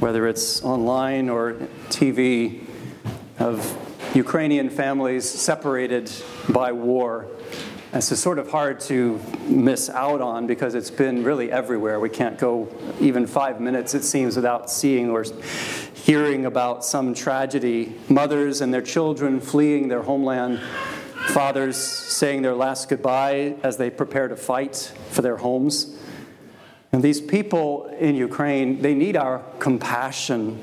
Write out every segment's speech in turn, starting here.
whether it's online or TV, of Ukrainian families separated by war. And it's sort of hard to miss out on because it's been really everywhere. We can't go even five minutes, it seems, without seeing or hearing about some tragedy. Mothers and their children fleeing their homeland, fathers saying their last goodbye as they prepare to fight for their homes. And these people in Ukraine, they need our compassion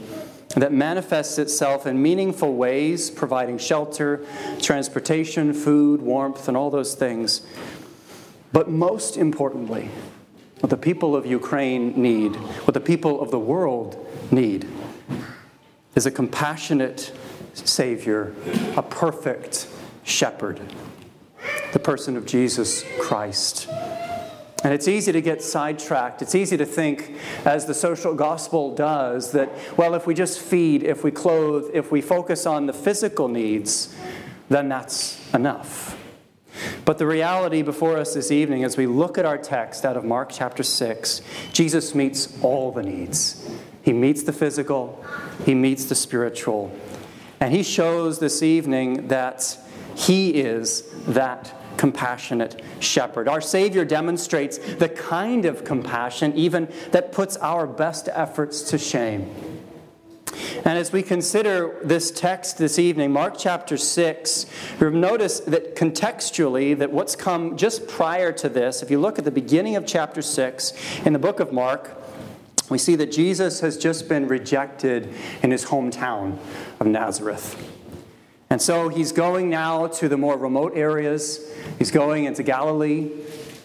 that manifests itself in meaningful ways, providing shelter, transportation, food, warmth, and all those things. But most importantly, what the people of Ukraine need, what the people of the world need, is a compassionate Savior, a perfect shepherd, the person of Jesus Christ. And it's easy to get sidetracked. It's easy to think, as the social gospel does, that, well, if we just feed, if we clothe, if we focus on the physical needs, then that's enough. But the reality before us this evening, as we look at our text out of Mark chapter 6, Jesus meets all the needs. He meets the physical, he meets the spiritual. And he shows this evening that he is that compassionate shepherd. Our Savior demonstrates the kind of compassion, even that puts our best efforts to shame. And as we consider this text this evening, Mark chapter 6, we've noticed that contextually, that what's come just prior to this, if you look at the beginning of chapter 6 in the book of Mark, we see that Jesus has just been rejected in his hometown of Nazareth. And so he's going now to the more remote areas. He's going into Galilee.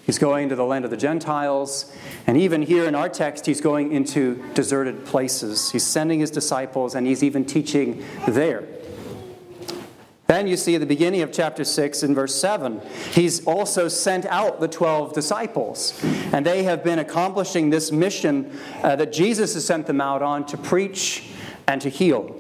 He's going to the land of the Gentiles. And even here in our text, he's going into deserted places. He's sending his disciples, and he's even teaching there. Then you see at the beginning of chapter 6 in verse 7, he's also sent out the 12 disciples. And they have been accomplishing this mission uh, that Jesus has sent them out on to preach and to heal.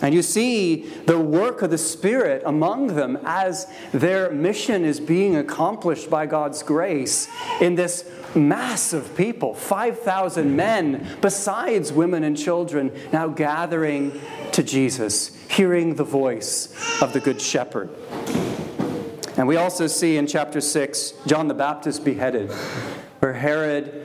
And you see the work of the Spirit among them as their mission is being accomplished by God's grace in this mass of people 5,000 men, besides women and children, now gathering to Jesus, hearing the voice of the Good Shepherd. And we also see in chapter 6 John the Baptist beheaded, where Herod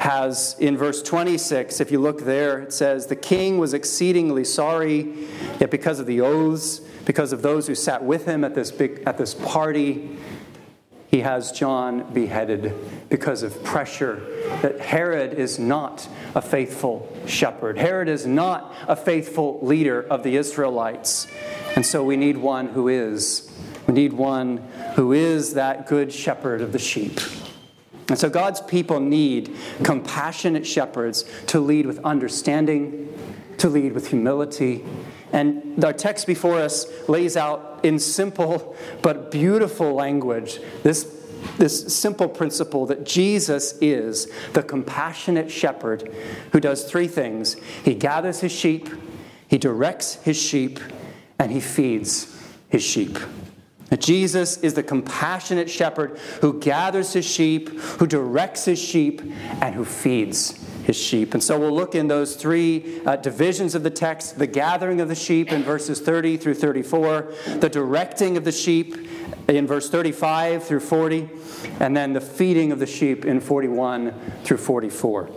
has in verse 26, if you look there, it says, The king was exceedingly sorry, yet because of the oaths, because of those who sat with him at this, big, at this party, he has John beheaded because of pressure that Herod is not a faithful shepherd. Herod is not a faithful leader of the Israelites. And so we need one who is. We need one who is that good shepherd of the sheep. And so God's people need compassionate shepherds to lead with understanding, to lead with humility. And our text before us lays out in simple but beautiful language this, this simple principle that Jesus is the compassionate shepherd who does three things He gathers his sheep, he directs his sheep, and he feeds his sheep. Jesus is the compassionate shepherd who gathers his sheep, who directs his sheep, and who feeds his sheep. And so we'll look in those three uh, divisions of the text the gathering of the sheep in verses 30 through 34, the directing of the sheep in verse 35 through 40, and then the feeding of the sheep in 41 through 44.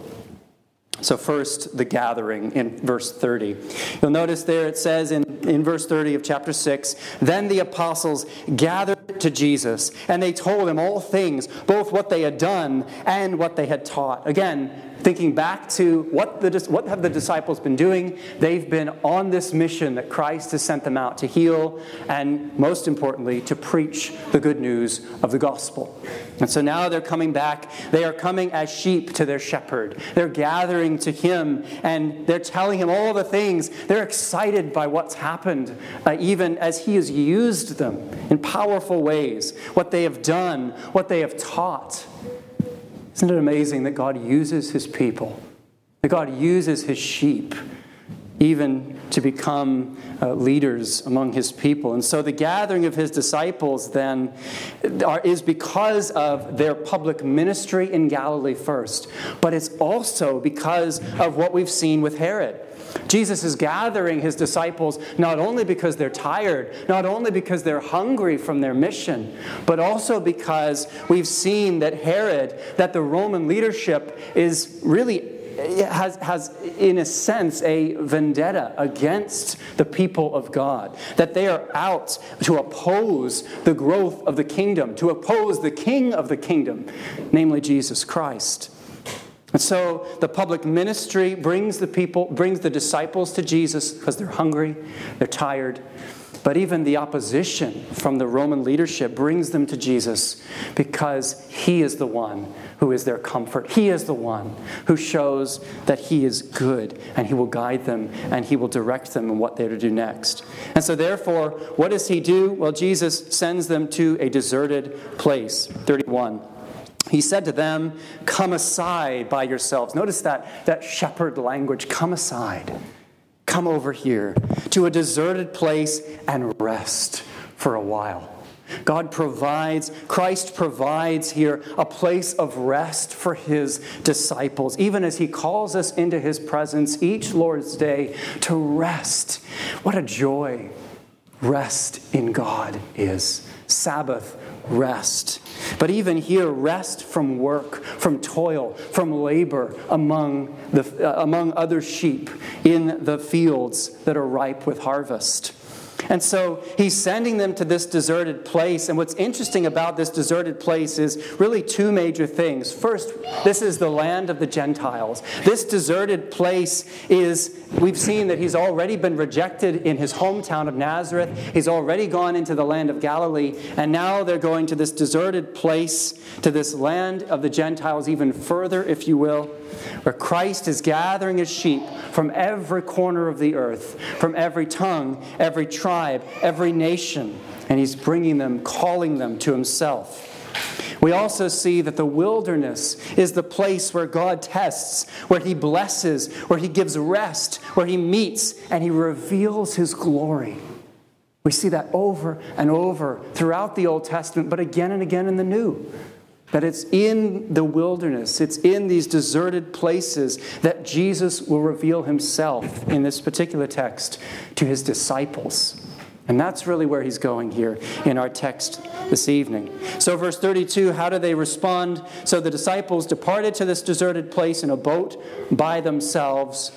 So, first, the gathering in verse 30. You'll notice there it says in, in verse 30 of chapter 6 Then the apostles gathered to Jesus, and they told him all things, both what they had done and what they had taught. Again, thinking back to what, the, what have the disciples been doing? They've been on this mission that Christ has sent them out to heal and, most importantly, to preach the good news of the gospel. And so now they're coming back. They are coming as sheep to their shepherd. They're gathering to him and they're telling him all the things. They're excited by what's happened, uh, even as he has used them in powerful ways, what they have done, what they have taught. Isn't it amazing that God uses his people, that God uses his sheep, even to become uh, leaders among his people. And so the gathering of his disciples then are, is because of their public ministry in Galilee first, but it's also because of what we've seen with Herod. Jesus is gathering his disciples not only because they're tired, not only because they're hungry from their mission, but also because we've seen that Herod, that the Roman leadership is really has, has, in a sense, a vendetta against the people of God. That they are out to oppose the growth of the kingdom, to oppose the king of the kingdom, namely Jesus Christ. And so the public ministry brings the people, brings the disciples to Jesus because they're hungry, they're tired. But even the opposition from the Roman leadership brings them to Jesus because he is the one who is their comfort. He is the one who shows that He is good and He will guide them and He will direct them in what they're to do next. And so, therefore, what does He do? Well, Jesus sends them to a deserted place. 31. He said to them, Come aside by yourselves. Notice that, that shepherd language come aside. Come over here to a deserted place and rest for a while. God provides, Christ provides here a place of rest for his disciples, even as he calls us into his presence each Lord's day to rest. What a joy rest in God is. Sabbath rest. But even here, rest from work, from toil, from labor among, the, uh, among other sheep in the fields that are ripe with harvest. And so he's sending them to this deserted place. And what's interesting about this deserted place is really two major things. First, this is the land of the Gentiles. This deserted place is, we've seen that he's already been rejected in his hometown of Nazareth. He's already gone into the land of Galilee. And now they're going to this deserted place, to this land of the Gentiles, even further, if you will where Christ is gathering his sheep from every corner of the earth, from every tongue, every tribe, every nation, and he's bringing them, calling them to himself. We also see that the wilderness is the place where God tests, where He blesses, where He gives rest, where He meets, and He reveals His glory. We see that over and over throughout the Old Testament, but again and again in the New. That it's in the wilderness, it's in these deserted places that Jesus will reveal himself in this particular text to his disciples. And that's really where he's going here in our text this evening. So, verse 32 how do they respond? So the disciples departed to this deserted place in a boat by themselves,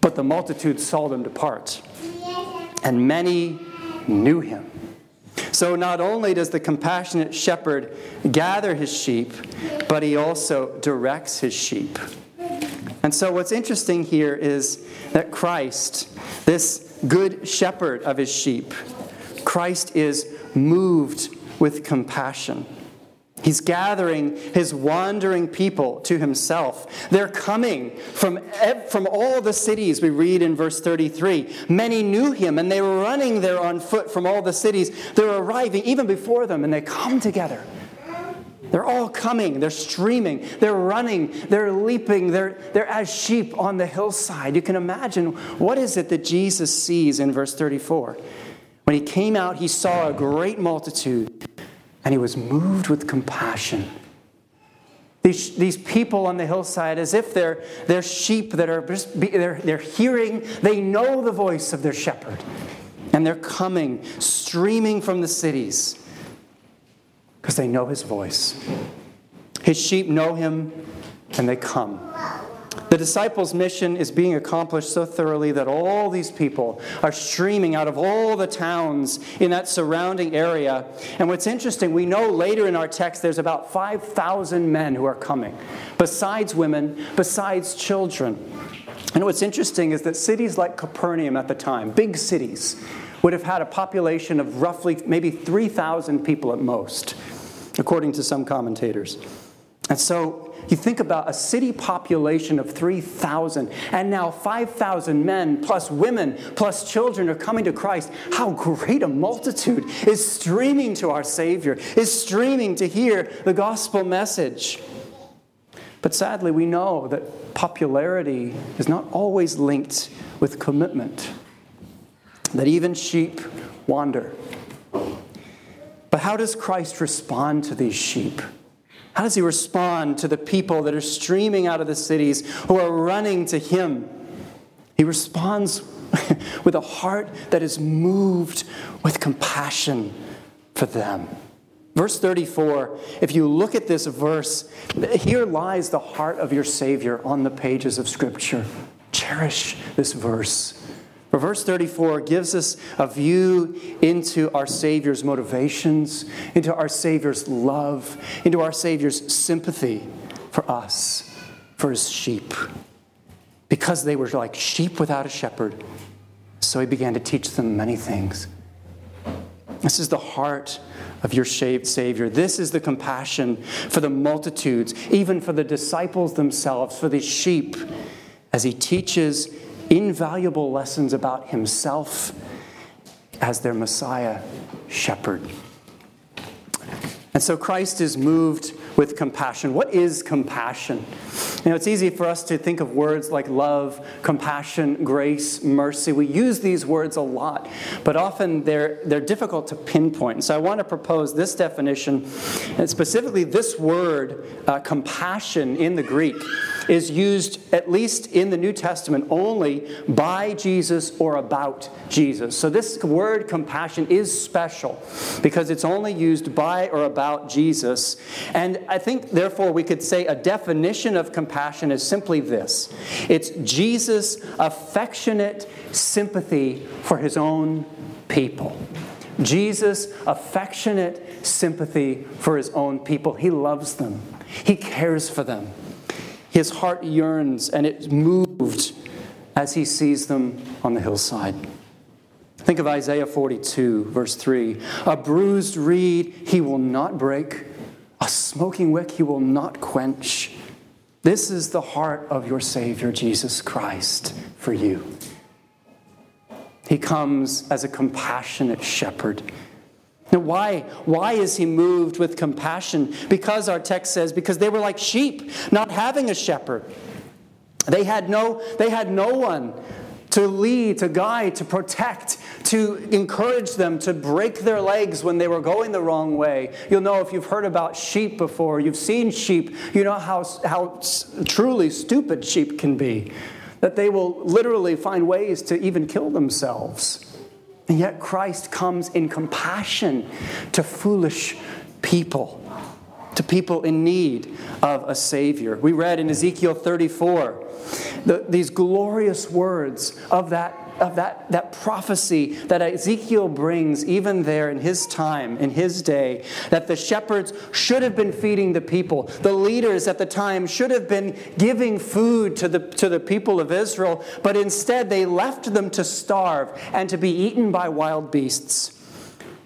but the multitude saw them depart. And many knew him so not only does the compassionate shepherd gather his sheep, but he also directs his sheep. And so what's interesting here is that Christ, this good shepherd of his sheep, Christ is moved with compassion. He's gathering his wandering people to himself. They're coming from, from all the cities, we read in verse 33. Many knew him, and they were running there on foot from all the cities. They're arriving even before them, and they come together. They're all coming, they're streaming, they're running, they're leaping, they're, they're as sheep on the hillside. You can imagine what is it that Jesus sees in verse 34? When he came out, he saw a great multitude and he was moved with compassion. These, these people on the hillside, as if they're, they're sheep that are just, they're, they're hearing, they know the voice of their shepherd. And they're coming, streaming from the cities, because they know his voice. His sheep know him, and they come. The disciples' mission is being accomplished so thoroughly that all these people are streaming out of all the towns in that surrounding area. And what's interesting, we know later in our text there's about 5,000 men who are coming, besides women, besides children. And what's interesting is that cities like Capernaum at the time, big cities, would have had a population of roughly maybe 3,000 people at most, according to some commentators. And so you think about a city population of 3,000, and now 5,000 men plus women plus children are coming to Christ. How great a multitude is streaming to our Savior, is streaming to hear the gospel message. But sadly, we know that popularity is not always linked with commitment, that even sheep wander. But how does Christ respond to these sheep? How does he respond to the people that are streaming out of the cities who are running to him? He responds with a heart that is moved with compassion for them. Verse 34, if you look at this verse, here lies the heart of your Savior on the pages of Scripture. Cherish this verse. For verse 34 gives us a view into our Savior's motivations, into our Savior's love, into our Savior's sympathy for us, for his sheep. Because they were like sheep without a shepherd, so he began to teach them many things. This is the heart of your Savior. This is the compassion for the multitudes, even for the disciples themselves, for the sheep, as he teaches invaluable lessons about himself as their Messiah shepherd. And so Christ is moved with compassion. What is compassion? You know, it's easy for us to think of words like love, compassion, grace, mercy. We use these words a lot, but often they're, they're difficult to pinpoint. So I want to propose this definition, and specifically this word, uh, compassion in the Greek is used, at least in the New Testament, only by Jesus or about Jesus. So this word compassion is special because it's only used by or about Jesus. And I think, therefore, we could say a definition of compassion is simply this it's Jesus' affectionate sympathy for his own people. Jesus' affectionate sympathy for his own people. He loves them, he cares for them. His heart yearns and it's moved as he sees them on the hillside. Think of Isaiah 42, verse 3. A bruised reed he will not break, a smoking wick he will not quench. This is the heart of your Savior, Jesus Christ, for you. He comes as a compassionate shepherd now, why? Why is he moved with compassion? Because our text says, because they were like sheep, not having a shepherd. They had no, they had no one to lead, to guide, to protect, to encourage them to break their legs when they were going the wrong way. You'll know if you've heard about sheep before, you've seen sheep, you know how, how truly stupid sheep can be. That they will literally find ways to even kill themselves. And yet Christ comes in compassion to foolish people, to people in need of a Savior. We read in Ezekiel 34 the, these glorious words of that of that, that prophecy that Ezekiel brings, even there in his time, in his day, that the shepherds should have been feeding the people. The leaders at the time should have been giving food to the, to the people of Israel, but instead they left them to starve and to be eaten by wild beasts.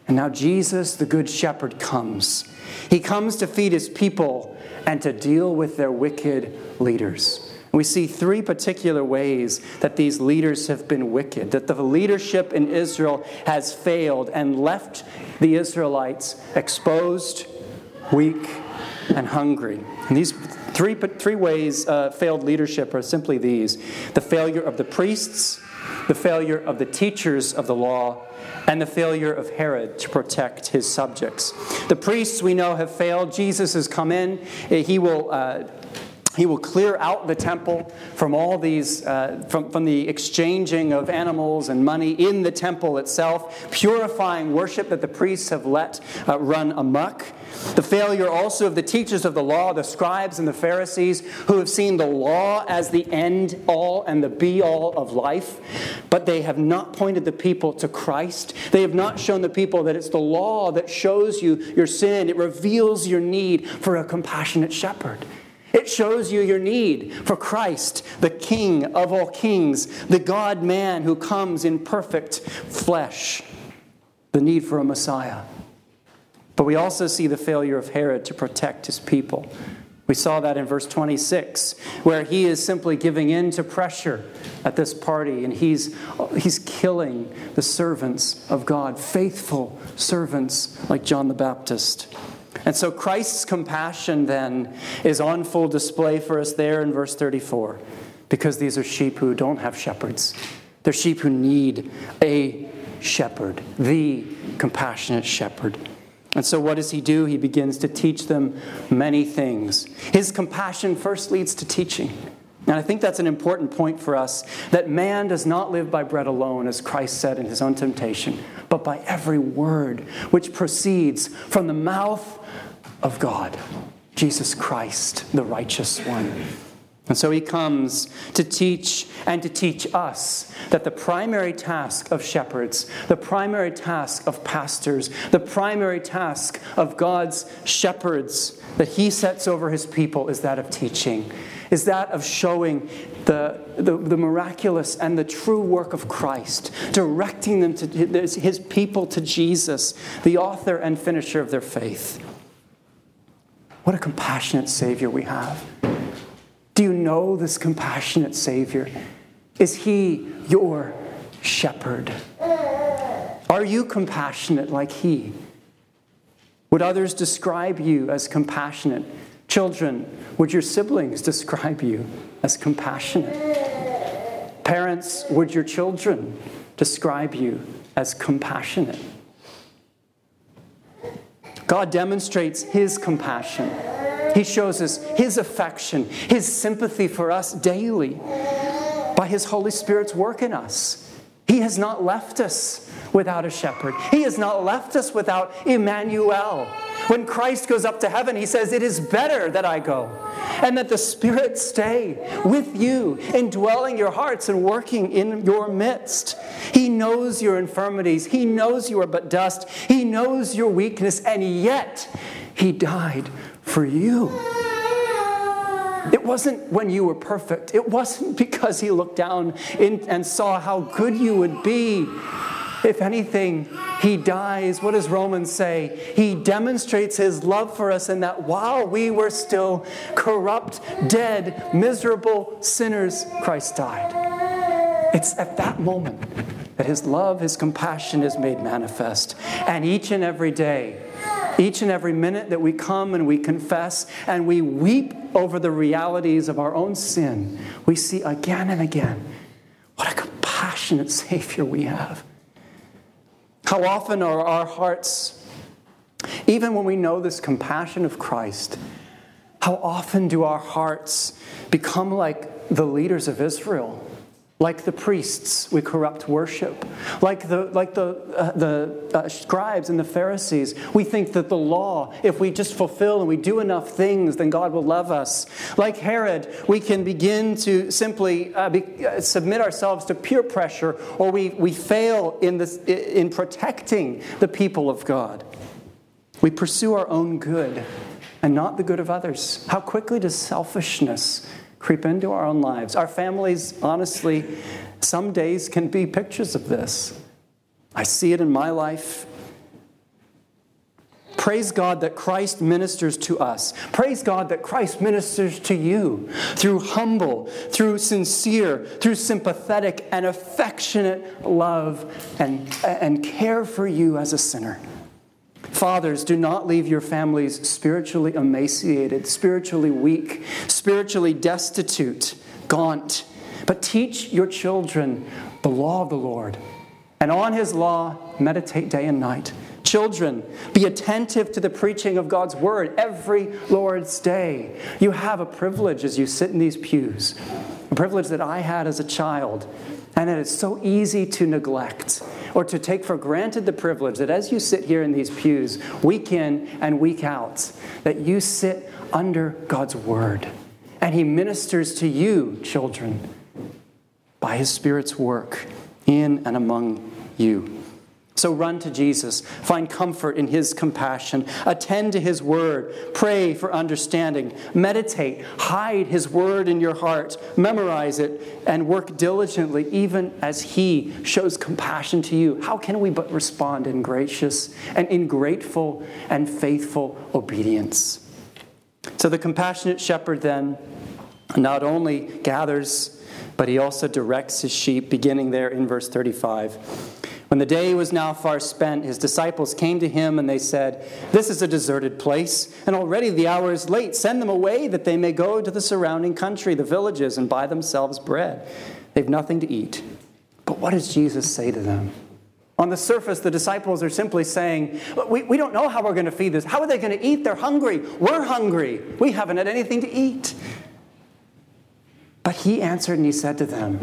And now Jesus, the Good Shepherd, comes. He comes to feed his people and to deal with their wicked leaders. We see three particular ways that these leaders have been wicked, that the leadership in Israel has failed and left the Israelites exposed, weak, and hungry. And these three, three ways uh, failed leadership are simply these the failure of the priests, the failure of the teachers of the law, and the failure of Herod to protect his subjects. The priests we know have failed. Jesus has come in. He will uh, he will clear out the temple from all these, uh, from, from the exchanging of animals and money in the temple itself, purifying worship that the priests have let uh, run amok. The failure also of the teachers of the law, the scribes and the Pharisees, who have seen the law as the end all and the be all of life, but they have not pointed the people to Christ. They have not shown the people that it's the law that shows you your sin, it reveals your need for a compassionate shepherd. It shows you your need for Christ, the King of all kings, the God man who comes in perfect flesh, the need for a Messiah. But we also see the failure of Herod to protect his people. We saw that in verse 26, where he is simply giving in to pressure at this party and he's, he's killing the servants of God, faithful servants like John the Baptist. And so Christ's compassion then is on full display for us there in verse 34, because these are sheep who don't have shepherds. They're sheep who need a shepherd, the compassionate shepherd. And so, what does he do? He begins to teach them many things. His compassion first leads to teaching. And I think that's an important point for us that man does not live by bread alone, as Christ said in his own temptation, but by every word which proceeds from the mouth of God, Jesus Christ, the righteous one. And so he comes to teach and to teach us that the primary task of shepherds, the primary task of pastors, the primary task of God's shepherds that he sets over his people is that of teaching, is that of showing the, the, the miraculous and the true work of Christ, directing them to his people to Jesus, the author and finisher of their faith. What a compassionate Savior we have. Do you know this compassionate Savior? Is He your shepherd? Are you compassionate like He? Would others describe you as compassionate? Children, would your siblings describe you as compassionate? Parents, would your children describe you as compassionate? God demonstrates His compassion he shows us His affection, His sympathy for us daily by His Holy Spirit's work in us. He has not left us without a shepherd. He has not left us without Emmanuel. When Christ goes up to heaven, he says, It is better that I go, and that the Spirit stay with you, indwelling your hearts and working in your midst. He knows your infirmities, He knows you are but dust, He knows your weakness, and yet He died for you. It wasn't when you were perfect. It wasn't because he looked down in, and saw how good you would be. If anything, he dies. What does Romans say? He demonstrates his love for us in that while we were still corrupt, dead, miserable sinners, Christ died. It's at that moment that his love, his compassion is made manifest. And each and every day, each and every minute that we come and we confess and we weep over the realities of our own sin, we see again and again what a compassionate Savior we have. How often are our hearts, even when we know this compassion of Christ, how often do our hearts become like the leaders of Israel? Like the priests, we corrupt worship. Like the, like the, uh, the uh, scribes and the Pharisees, we think that the law, if we just fulfill and we do enough things, then God will love us. Like Herod, we can begin to simply uh, be, uh, submit ourselves to peer pressure, or we, we fail in, this, in protecting the people of God. We pursue our own good and not the good of others. How quickly does selfishness creep into our own lives. Our families, honestly, some days can be pictures of this. I see it in my life. Praise God that Christ ministers to us. Praise God that Christ ministers to you through humble, through sincere, through sympathetic and affectionate love and, and care for you as a sinner. Fathers, do not leave your families spiritually emaciated, spiritually weak, spiritually destitute, gaunt, but teach your children the law of the Lord. And on his law, meditate day and night. Children, be attentive to the preaching of God's word every Lord's day. You have a privilege as you sit in these pews, a privilege that I had as a child and it is so easy to neglect or to take for granted the privilege that as you sit here in these pews, week in and week out, that you sit under God's word. And He ministers to you, children, by His Spirit's work in and among you. So run to Jesus, find comfort in his compassion, attend to his word, pray for understanding, meditate, hide his word in your heart, memorize it, and work diligently even as he shows compassion to you. How can we but respond in gracious and in grateful and faithful obedience? So the compassionate shepherd then not only gathers, but he also directs his sheep, beginning there in verse 35. When the day was now far spent, his disciples came to him and they said, This is a deserted place, and already the hour is late. Send them away that they may go to the surrounding country, the villages, and buy themselves bread. They've nothing to eat. But what does Jesus say to them? On the surface, the disciples are simply saying, we, we don't know how we're going to feed this. How are they going to eat? They're hungry. We're hungry. We haven't had anything to eat. But he answered and he said to them,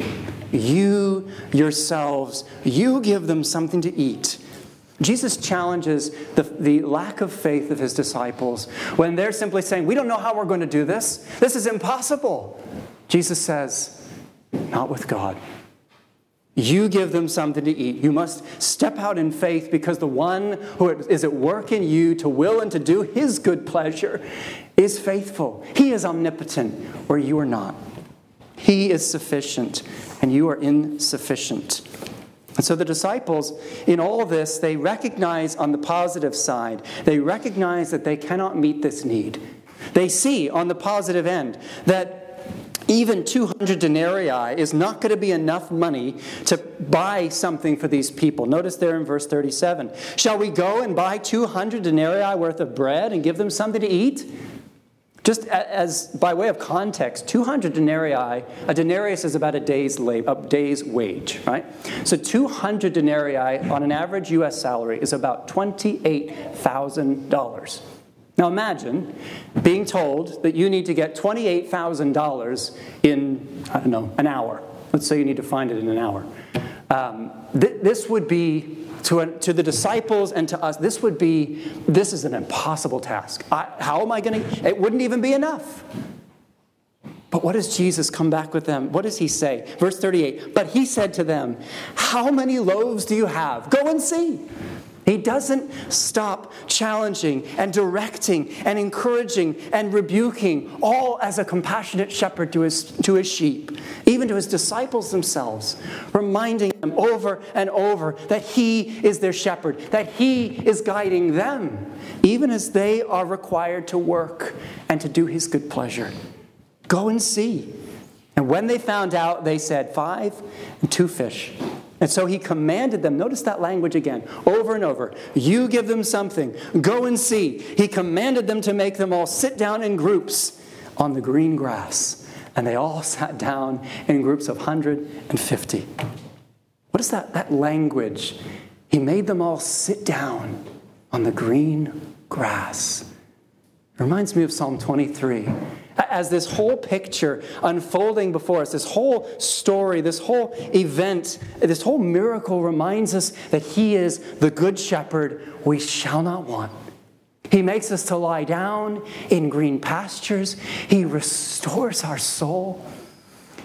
You yourselves, you give them something to eat. Jesus challenges the, the lack of faith of his disciples when they're simply saying, We don't know how we're going to do this. This is impossible. Jesus says, Not with God. You give them something to eat. You must step out in faith because the one who is at work in you to will and to do his good pleasure is faithful. He is omnipotent, where you are not. He is sufficient, and you are insufficient. And so the disciples, in all this, they recognize on the positive side, they recognize that they cannot meet this need. They see on the positive end that even 200 denarii is not going to be enough money to buy something for these people. Notice there in verse 37 Shall we go and buy 200 denarii worth of bread and give them something to eat? Just as by way of context, 200 denarii, a denarius is about a day's labor, a day's wage, right? So 200 denarii on an average US salary is about $28,000. Now imagine being told that you need to get $28,000 in, I don't know, an hour. Let's say you need to find it in an hour. Um, th- this would be, to, to the disciples and to us, this would be, this is an impossible task. I, how am I going to, it wouldn't even be enough. But what does Jesus come back with them? What does he say? Verse 38 But he said to them, How many loaves do you have? Go and see. He doesn't stop challenging and directing and encouraging and rebuking, all as a compassionate shepherd to his, to his sheep, even to his disciples themselves, reminding them over and over that he is their shepherd, that he is guiding them, even as they are required to work and to do his good pleasure. Go and see. And when they found out, they said, Five and two fish. And so he commanded them, notice that language again, over and over. You give them something, go and see. He commanded them to make them all sit down in groups on the green grass. And they all sat down in groups of 150. What is that, that language? He made them all sit down on the green grass. It reminds me of Psalm 23 as this whole picture unfolding before us, this whole story, this whole event, this whole miracle reminds us that He is the good shepherd we shall not want. He makes us to lie down in green pastures, He restores our soul.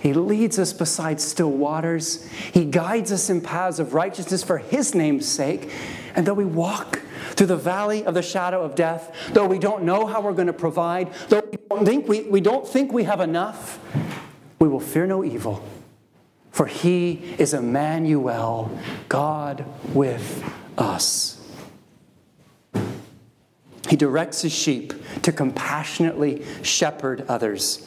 He leads us beside still waters. He guides us in paths of righteousness for His name's sake. And though we walk through the valley of the shadow of death, though we don't know how we're going to provide, though we don't think we, we, don't think we have enough, we will fear no evil. For he is Emmanuel, God with us. He directs his sheep to compassionately shepherd others.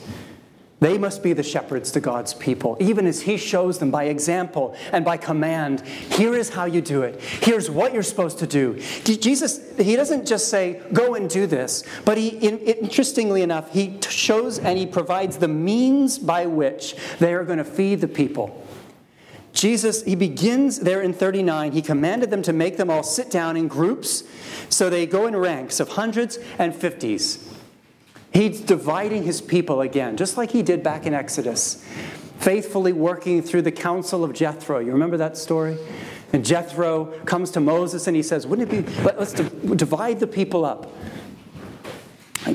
They must be the shepherds to God's people, even as He shows them by example and by command. Here is how you do it. Here's what you're supposed to do. Jesus, He doesn't just say, go and do this, but He, interestingly enough, He shows and He provides the means by which they are going to feed the people. Jesus, He begins there in 39. He commanded them to make them all sit down in groups, so they go in ranks of hundreds and fifties. He's dividing his people again, just like he did back in Exodus, faithfully working through the counsel of Jethro. You remember that story? And Jethro comes to Moses and he says, Wouldn't it be, let, us divide the people up.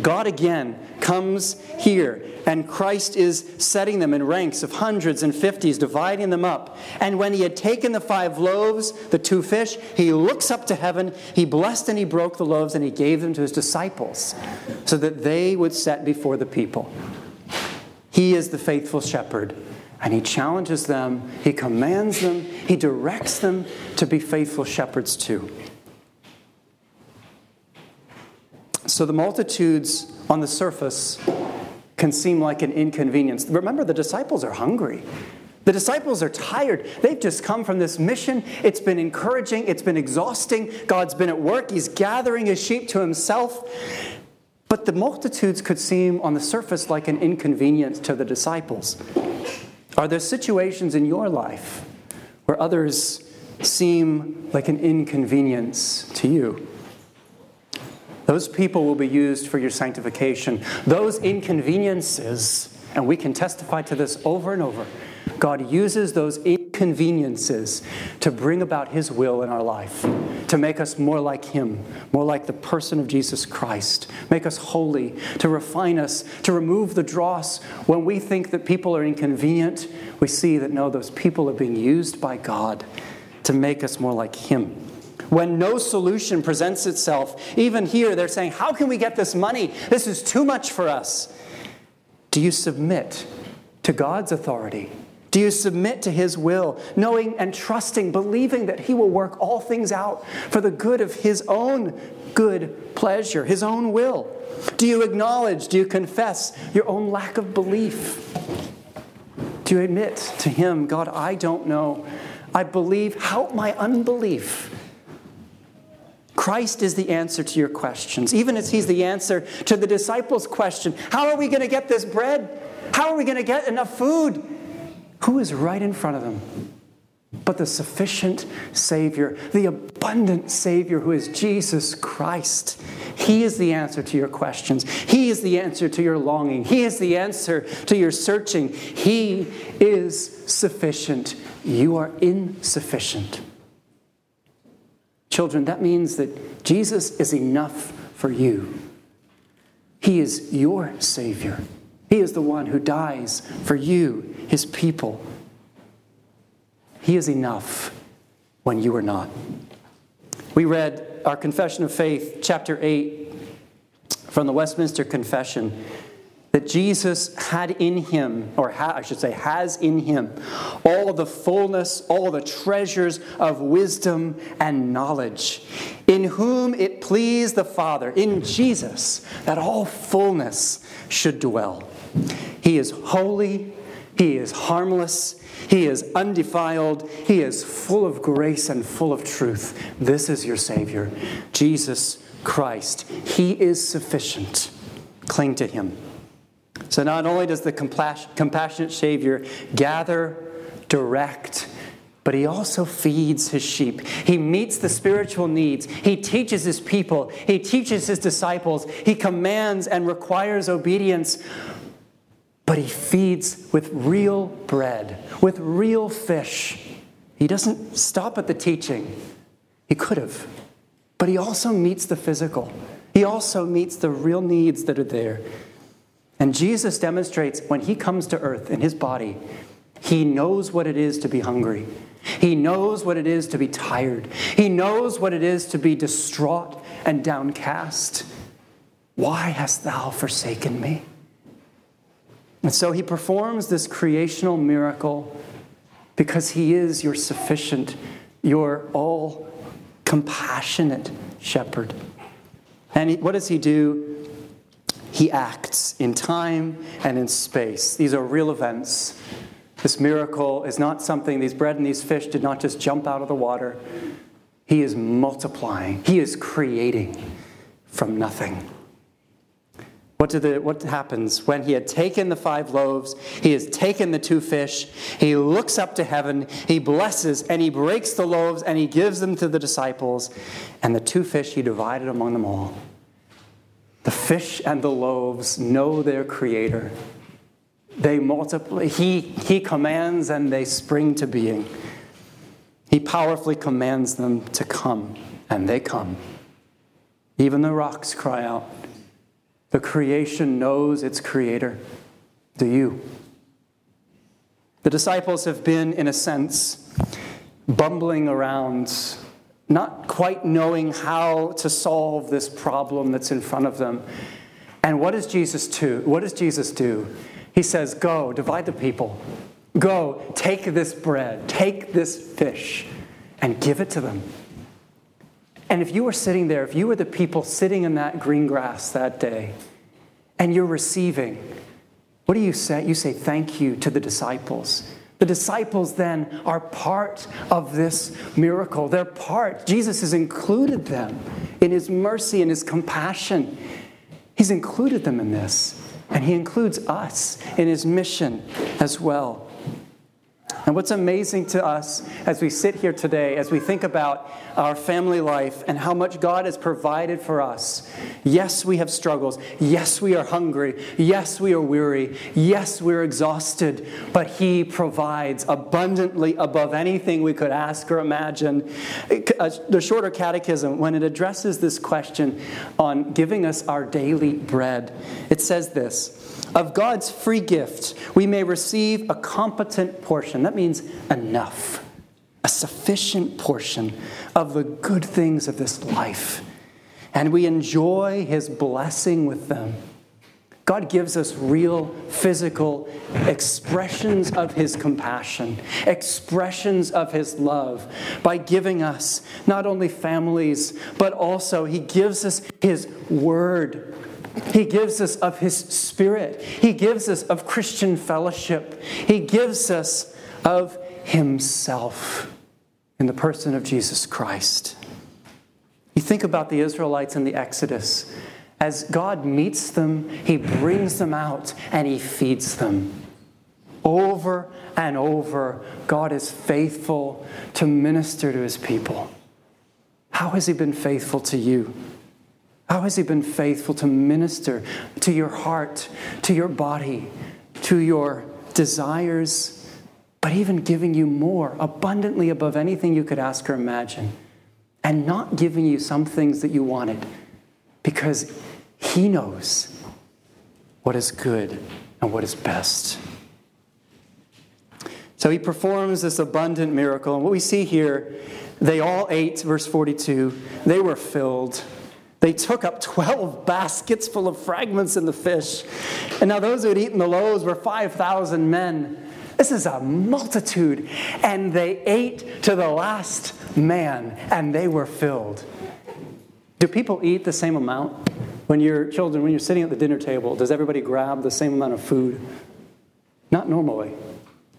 God again comes here, and Christ is setting them in ranks of hundreds and fifties, dividing them up. And when he had taken the five loaves, the two fish, he looks up to heaven, he blessed and he broke the loaves, and he gave them to his disciples so that they would set before the people. He is the faithful shepherd. And he challenges them, he commands them, he directs them to be faithful shepherds too. So the multitudes on the surface can seem like an inconvenience. Remember, the disciples are hungry. The disciples are tired. They've just come from this mission. It's been encouraging, it's been exhausting. God's been at work, He's gathering His sheep to Himself. But the multitudes could seem on the surface like an inconvenience to the disciples. Are there situations in your life where others seem like an inconvenience to you? Those people will be used for your sanctification. Those inconveniences, and we can testify to this over and over, God uses those inconveniences to bring about His will in our life, to make us more like Him, more like the person of Jesus Christ, make us holy, to refine us, to remove the dross. When we think that people are inconvenient, we see that no, those people are being used by God to make us more like Him. When no solution presents itself, even here they're saying, How can we get this money? This is too much for us. Do you submit to God's authority? Do you submit to His will, knowing and trusting, believing that He will work all things out for the good of His own good pleasure, His own will? Do you acknowledge, do you confess your own lack of belief? Do you admit to Him, God, I don't know. I believe, help my unbelief. Christ is the answer to your questions, even as He's the answer to the disciples' question How are we going to get this bread? How are we going to get enough food? Who is right in front of them? But the sufficient Savior, the abundant Savior who is Jesus Christ. He is the answer to your questions. He is the answer to your longing. He is the answer to your searching. He is sufficient. You are insufficient. Children, that means that Jesus is enough for you. He is your Savior. He is the one who dies for you, his people. He is enough when you are not. We read our Confession of Faith, chapter 8, from the Westminster Confession, that Jesus had in him, or ha- I should say, has in him, all the fullness, all the treasures of wisdom and knowledge, in whom it pleased the Father, in Jesus, that all fullness should dwell. He is holy, He is harmless, He is undefiled, He is full of grace and full of truth. This is your Savior, Jesus Christ. He is sufficient. Cling to Him. So, not only does the compassionate Savior gather, direct, but he also feeds his sheep. He meets the spiritual needs. He teaches his people. He teaches his disciples. He commands and requires obedience but he feeds with real bread, with real fish. He doesn't stop at the teaching. He could have. But he also meets the physical, he also meets the real needs that are there. And Jesus demonstrates when he comes to earth in his body, he knows what it is to be hungry. He knows what it is to be tired. He knows what it is to be distraught and downcast. Why hast thou forsaken me? And so he performs this creational miracle because he is your sufficient, your all compassionate shepherd. And what does he do? He acts in time and in space. These are real events. This miracle is not something, these bread and these fish did not just jump out of the water. He is multiplying, he is creating from nothing. What, the, what happens when he had taken the five loaves, he has taken the two fish, he looks up to heaven, he blesses, and he breaks the loaves and he gives them to the disciples, and the two fish he divided among them all. The fish and the loaves know their creator. They multiply, he, he commands and they spring to being. He powerfully commands them to come, and they come. Even the rocks cry out. The creation knows its creator. Do you? The disciples have been, in a sense, bumbling around, not quite knowing how to solve this problem that's in front of them. And what does Jesus do? What does Jesus do? He says, Go, divide the people. Go, take this bread, take this fish, and give it to them. And if you were sitting there, if you were the people sitting in that green grass that day, and you're receiving, what do you say? You say thank you to the disciples. The disciples then are part of this miracle. They're part. Jesus has included them in his mercy and his compassion. He's included them in this, and he includes us in his mission as well. And what's amazing to us as we sit here today, as we think about our family life and how much God has provided for us. Yes, we have struggles. Yes, we are hungry. Yes, we are weary. Yes, we're exhausted. But He provides abundantly above anything we could ask or imagine. The shorter catechism, when it addresses this question on giving us our daily bread, it says this. Of God's free gift, we may receive a competent portion. That means enough, a sufficient portion of the good things of this life. And we enjoy His blessing with them. God gives us real physical expressions of His compassion, expressions of His love by giving us not only families, but also He gives us His Word he gives us of His Spirit. He gives us of Christian fellowship. He gives us of Himself in the person of Jesus Christ. You think about the Israelites in the Exodus. As God meets them, He brings them out and He feeds them. Over and over, God is faithful to minister to His people. How has He been faithful to you? How has He been faithful to minister to your heart, to your body, to your desires, but even giving you more, abundantly above anything you could ask or imagine, and not giving you some things that you wanted because He knows what is good and what is best. So he performs this abundant miracle. And what we see here, they all ate, verse 42, they were filled. They took up 12 baskets full of fragments in the fish. And now those who had eaten the loaves were 5,000 men. This is a multitude. And they ate to the last man, and they were filled. Do people eat the same amount? When you're children, when you're sitting at the dinner table, does everybody grab the same amount of food? Not normally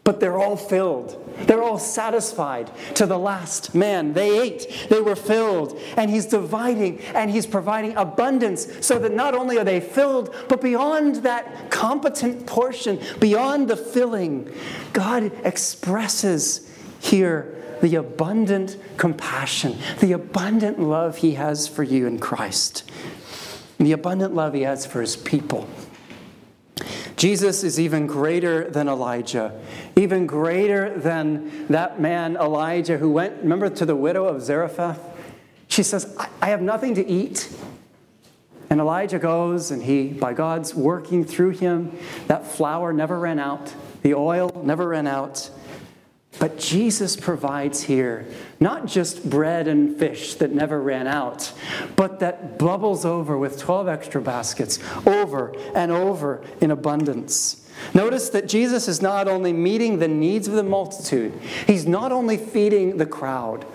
but they're all filled. They're all satisfied to the last man. They ate, they were filled, and he's dividing and he's providing abundance so that not only are they filled, but beyond that competent portion, beyond the filling, God expresses here the abundant compassion, the abundant love he has for you in Christ, the abundant love he has for his people. Jesus is even greater than Elijah, even greater than that man Elijah who went, remember, to the widow of Zarephath? She says, I have nothing to eat. And Elijah goes, and he, by God's working through him, that flour never ran out, the oil never ran out. But Jesus provides here not just bread and fish that never ran out, but that bubbles over with 12 extra baskets over and over in abundance. Notice that Jesus is not only meeting the needs of the multitude, he's not only feeding the crowd,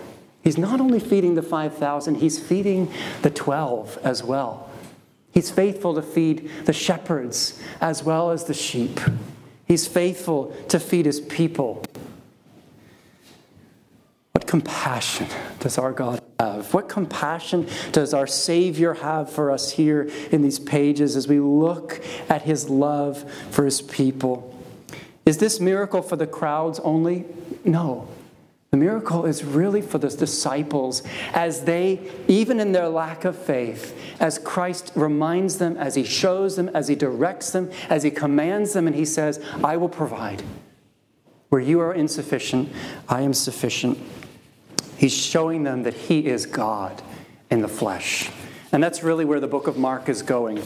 he's not only feeding the 5,000, he's feeding the 12 as well. He's faithful to feed the shepherds as well as the sheep. He's faithful to feed his people compassion does our God have? What compassion does our Savior have for us here in these pages as we look at his love for his people? Is this miracle for the crowds only? No. The miracle is really for the disciples as they, even in their lack of faith, as Christ reminds them, as he shows them, as he directs them, as he commands them, and he says, I will provide. Where you are insufficient, I am sufficient. He's showing them that He is God in the flesh. And that's really where the book of Mark is going.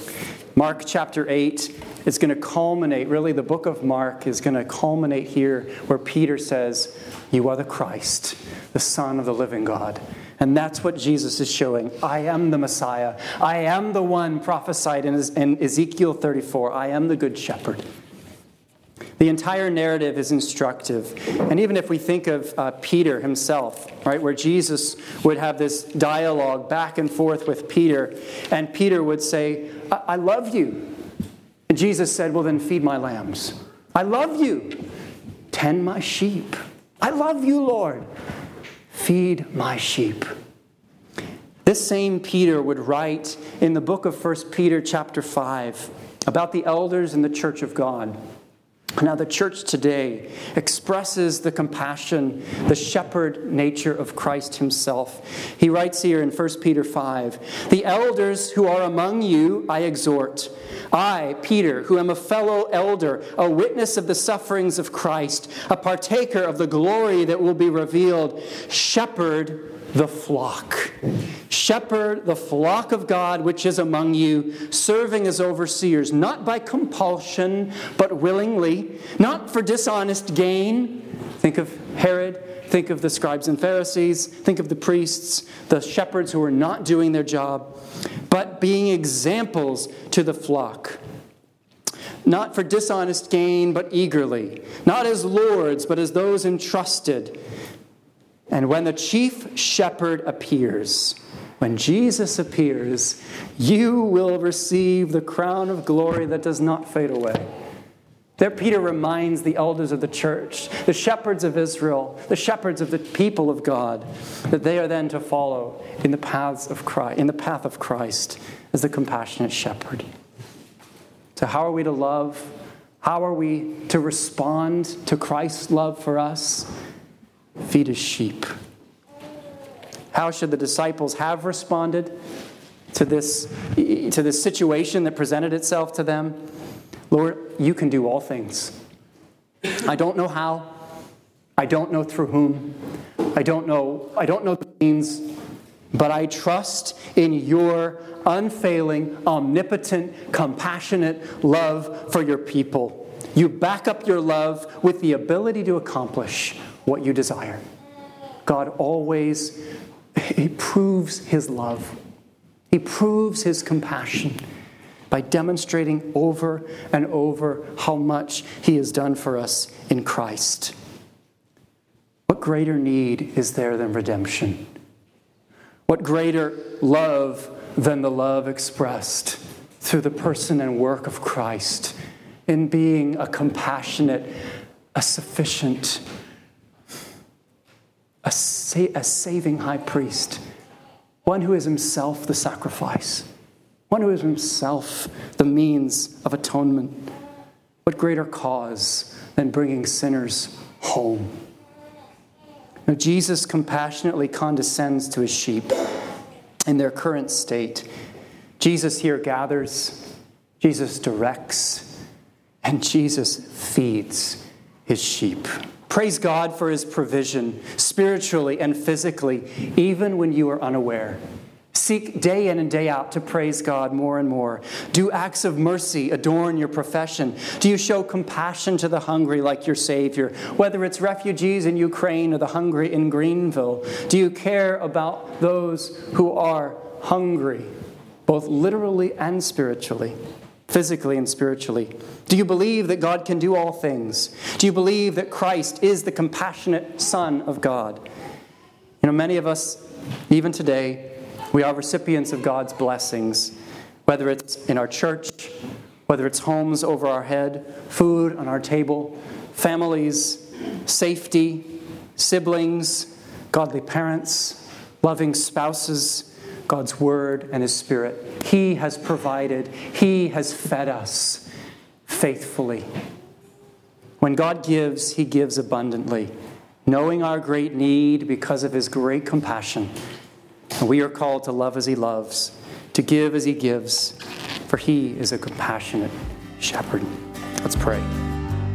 Mark chapter 8 is going to culminate, really, the book of Mark is going to culminate here where Peter says, You are the Christ, the Son of the living God. And that's what Jesus is showing. I am the Messiah. I am the one prophesied in Ezekiel 34. I am the good shepherd. The entire narrative is instructive. And even if we think of uh, Peter himself, right, where Jesus would have this dialogue back and forth with Peter, and Peter would say, I, I love you. And Jesus said, Well, then feed my lambs. I love you. Tend my sheep. I love you, Lord. Feed my sheep. This same Peter would write in the book of 1 Peter, chapter 5, about the elders in the church of God. Now, the church today expresses the compassion, the shepherd nature of Christ himself. He writes here in 1 Peter 5 The elders who are among you, I exhort. I, Peter, who am a fellow elder, a witness of the sufferings of Christ, a partaker of the glory that will be revealed, shepherd the flock. Shepherd the flock of God which is among you, serving as overseers, not by compulsion, but willingly, not for dishonest gain. Think of Herod, think of the scribes and Pharisees, think of the priests, the shepherds who are not doing their job, but being examples to the flock not for dishonest gain, but eagerly, not as lords, but as those entrusted, and when the chief shepherd appears, when Jesus appears, you will receive the crown of glory that does not fade away. There, Peter reminds the elders of the church, the shepherds of Israel, the shepherds of the people of God, that they are then to follow in the paths of Christ, in the path of Christ as the compassionate shepherd. So, how are we to love? How are we to respond to Christ's love for us? Feed his sheep. How should the disciples have responded to this, to this situation that presented itself to them? Lord, you can do all things. I don't know how. I don't know through whom. I don't know, I don't know the means, but I trust in your unfailing, omnipotent, compassionate love for your people. You back up your love with the ability to accomplish what you desire. God always he proves his love. He proves his compassion by demonstrating over and over how much he has done for us in Christ. What greater need is there than redemption? What greater love than the love expressed through the person and work of Christ in being a compassionate, a sufficient, a, sa- a saving high priest, one who is himself the sacrifice, one who is himself the means of atonement. What greater cause than bringing sinners home? Now, Jesus compassionately condescends to his sheep in their current state. Jesus here gathers, Jesus directs, and Jesus feeds his sheep. Praise God for his provision, spiritually and physically, even when you are unaware. Seek day in and day out to praise God more and more. Do acts of mercy adorn your profession? Do you show compassion to the hungry like your Savior? Whether it's refugees in Ukraine or the hungry in Greenville, do you care about those who are hungry, both literally and spiritually? Physically and spiritually? Do you believe that God can do all things? Do you believe that Christ is the compassionate Son of God? You know, many of us, even today, we are recipients of God's blessings, whether it's in our church, whether it's homes over our head, food on our table, families, safety, siblings, godly parents, loving spouses God's Word and His Spirit. He has provided, He has fed us faithfully. When God gives, He gives abundantly, knowing our great need because of His great compassion. And we are called to love as He loves, to give as He gives, for He is a compassionate shepherd. Let's pray.